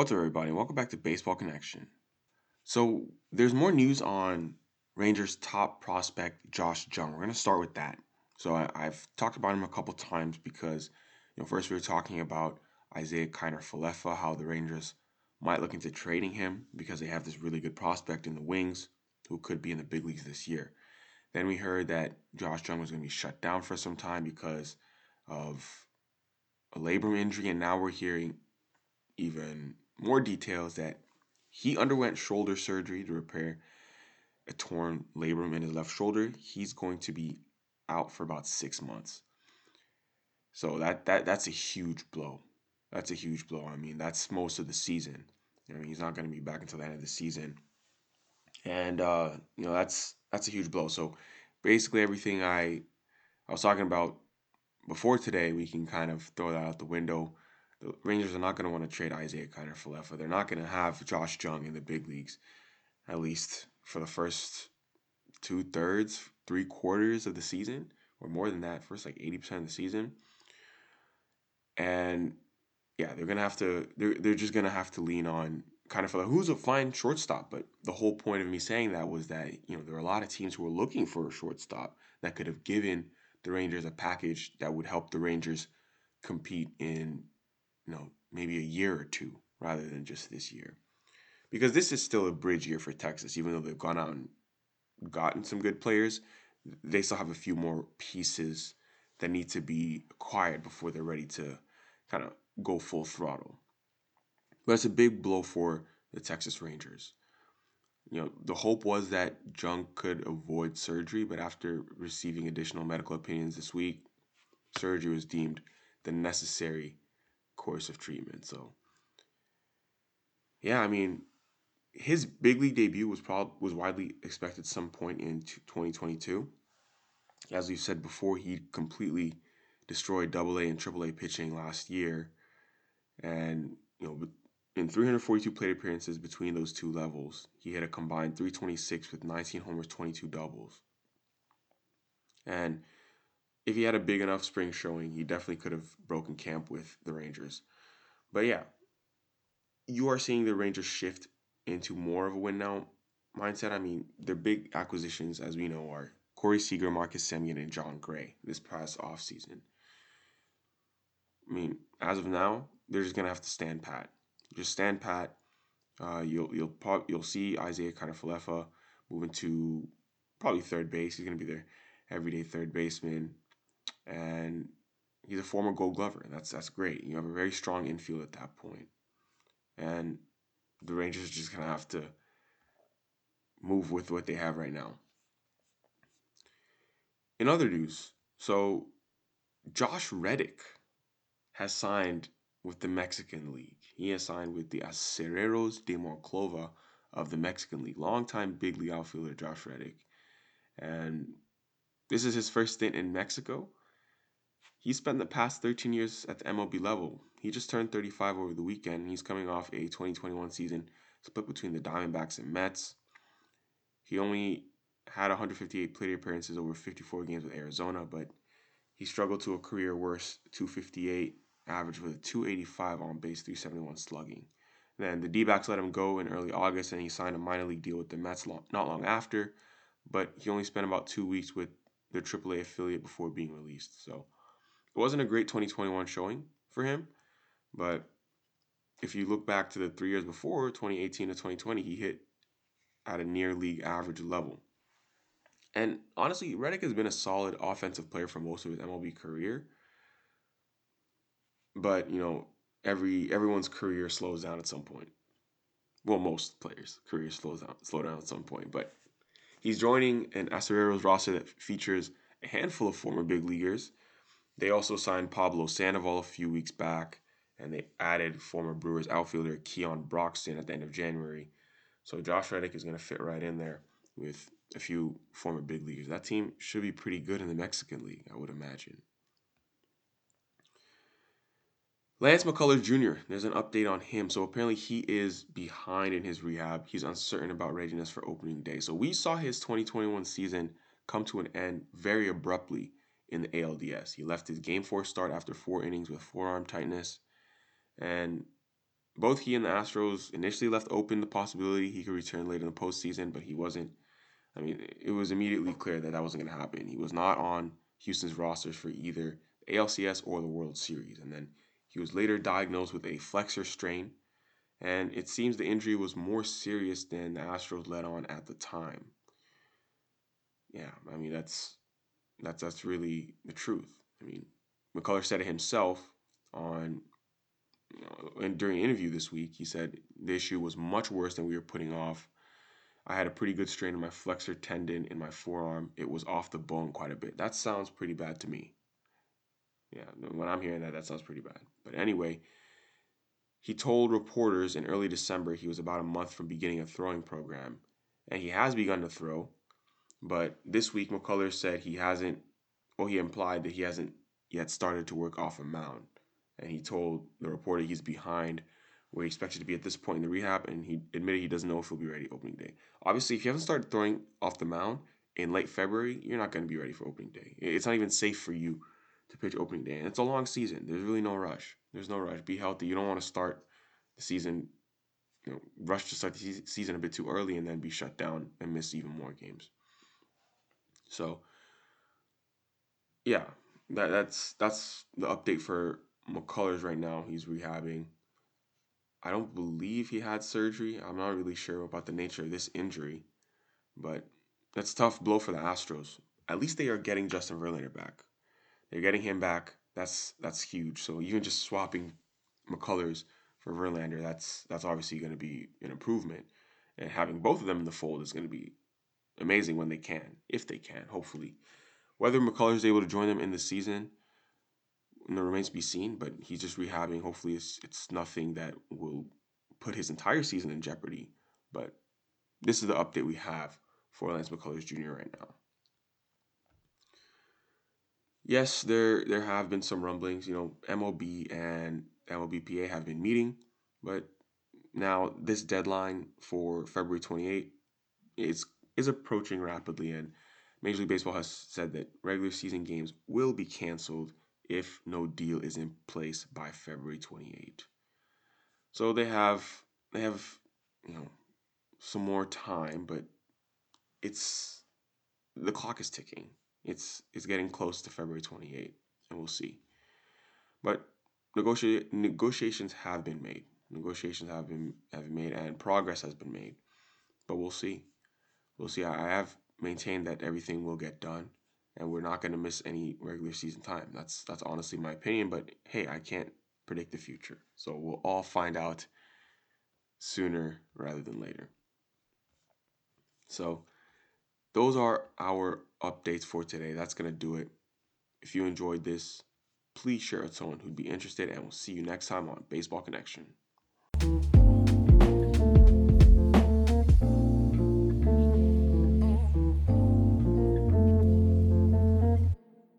What's up, everybody? Welcome back to Baseball Connection. So, there's more news on Rangers' top prospect, Josh Jung. We're going to start with that. So, I, have talked about him a couple times because, you know, first we were talking about Isiah Kiner Falefa, how the Rangers might look into trading him because they have this really good prospect in the wings who could be in the big leagues this year. Then we heard that Josh Jung was going to be shut down for some time because of a labrum injury, and now we're hearing even more details that he underwent shoulder surgery to repair a torn labrum in his left shoulder. He's going to be out for about six months. So that that that's a huge blow. That's a huge blow. I mean, that's most of the season. I mean, he's not going to be back until the end of the season, and uh, you know that's that's a huge blow. So basically, everything I I was talking about before today, we can kind of throw that out the window the Rangers are not going to want to trade Isiah Kiner Falefa. They're not going to have Josh Jung in the big leagues, at least for the first two thirds, three quarters of the season, or more than that, first like 80% of the season. And yeah, they're gonna have to they're they're just gonna have to lean on kind of for who's a fine shortstop. But the whole point of me saying that was that, you know, there are a lot of teams who are looking for a shortstop that could have given the Rangers a package that would help the Rangers compete in you know, maybe a year or two rather than just this year. Because this is still a bridge year for Texas, even though they've gone out and gotten some good players, they still have a few more pieces that need to be acquired before they're ready to kind of go full throttle. But it's a big blow for the Texas Rangers. You know, the hope was that Jung could avoid surgery, but after receiving additional medical opinions this week, surgery was deemed the necessary course of treatment. So, yeah, I mean, his big league debut was probably was widely expected some point in 2022. As we've said before, he completely destroyed Double A AA and Triple A pitching last year, and you know, in 342 plate appearances between those two levels, he had a combined 326 with 19 homers, 22 doubles. And if he had a big enough spring showing, he definitely could have broken camp with the Rangers. But yeah, you are seeing the Rangers shift into more of a win now mindset. I mean, their big acquisitions, as we know, are Corey Seager, Marcus Semien, and Jon Gray this past offseason. I mean, as of now, they're just gonna have to stand pat. Just stand pat. Uh, you'll you'll pop, you'll see Isiah Kiner Falefa moving to probably third base. He's gonna be their everyday third baseman and he's a former Gold Glover. That's that's great. You have a very strong infield at that point, and the Rangers just gonna have to move with what they have right now. In other news, so Josh Reddick has signed with the Mexican League. He has signed with the Acereros de Monclova of the Mexican League. Longtime big league outfielder Josh Reddick. And this is his first stint in Mexico. He spent the past 13 years at the MLB level. He just turned 35 over the weekend. He's coming off a 2021 season split between the Diamondbacks and Mets. He only had 158 plate appearances over 54 games with Arizona, but he struggled to a career worst 258 average with a 285 on base, 371 slugging. Then the D backs let him go in early August and he signed a minor league deal with the Mets not long after, but he only spent about two weeks with their AAA affiliate before being released. So it wasn't a great 2021 showing for him, but if you look back to the three years before, 2018 to 2020, he hit at a near league average level. And honestly, Reddick has been a solid offensive player for most of his MLB career. But, you know, every everyone's career slows down at some point. Well, most players' career slows down slow down at some point. But he's joining an Acereros roster that features a handful of former big leaguers they also signed Pablo Sandoval a few weeks back, and they added former Brewers outfielder Keon Broxton at the end of January. So Josh Reddick is going to fit right in there with a few former big leaguers. That team should be pretty good in the Mexican League, I would imagine. Lance McCullers Jr., there's an update on him. So apparently he is behind in his rehab. He's uncertain about readiness for opening day. So we saw his 2021 season come to an end very abruptly in the ALDS. He left his game four start after four innings with forearm tightness. And both he and the Astros initially left open the possibility he could return late in the postseason, but he wasn't. I mean, it was immediately clear that that wasn't going to happen. He was not on Houston's rosters for either the ALCS or the World Series, and then he was later diagnosed with a flexor strain, and it seems the injury was more serious than the Astros let on at the time. Yeah, I mean that's that's that's really the truth. I mean, McCullers said it himself on you know, and during an interview this week. He said the issue was much worse than we were putting off. I had a pretty good strain in my flexor tendon in my forearm. It was off the bone quite a bit. That sounds pretty bad to me. Yeah, when I'm hearing that, that sounds pretty bad. But anyway, he told reporters in early December he was about a month from beginning a throwing program, and he has begun to throw. But this week, McCullers said he hasn't, or he implied that he hasn't yet started to work off a mound. And he told the reporter he's behind where he expected to be at this point in the rehab, and he admitted he doesn't know if he'll be ready opening day. Obviously, if you haven't started throwing off the mound in late February, you're not going to be ready for opening day. It's not even safe for you to pitch opening day. And it's a long season. There's really no rush. There's no rush. Be healthy. You don't want to start the season, you know, rush to start the season a bit too early and then be shut down and miss even more games. So, yeah, that that's that's the update for McCullers right now. He's rehabbing. I don't believe he had surgery. I'm not really sure about the nature of this injury, but that's tough blow for the Astros. At least they are getting Justin Verlander back. They're getting him back. That's that's huge. So even just swapping McCullers for Verlander, that's that's obviously going to be an improvement. And having both of them in the fold is going to be amazing when they can, if they can, hopefully. Whether McCullers is able to join them in the season, it remains to be seen. But he's just rehabbing. Hopefully, it's it's nothing that will put his entire season in jeopardy. But this is the update we have for Lance McCullers Jr. right now yes, there there have been some rumblings. You know, MLB and MLBPA have been meeting, but now this deadline for February 28 is is approaching rapidly, and Major League Baseball has said that regular season games will be canceled if no deal is in place by February 28. So they have they have you know some more time, but it's the clock is ticking. It's it's getting close to February 28, and we'll see. But negotiate negotiations have been made. Negotiations have been have been made, and progress has been made. But we'll see. We'll see. I, I have maintained that everything will get done, and we're not going to miss any regular season time. That's that's honestly my opinion. But hey, I can't predict the future, so we'll all find out sooner rather than later. So those are our updates for today. That's going to do it. If you enjoyed this, please share it with someone who'd be interested, and we'll see you next time on Baseball Connection.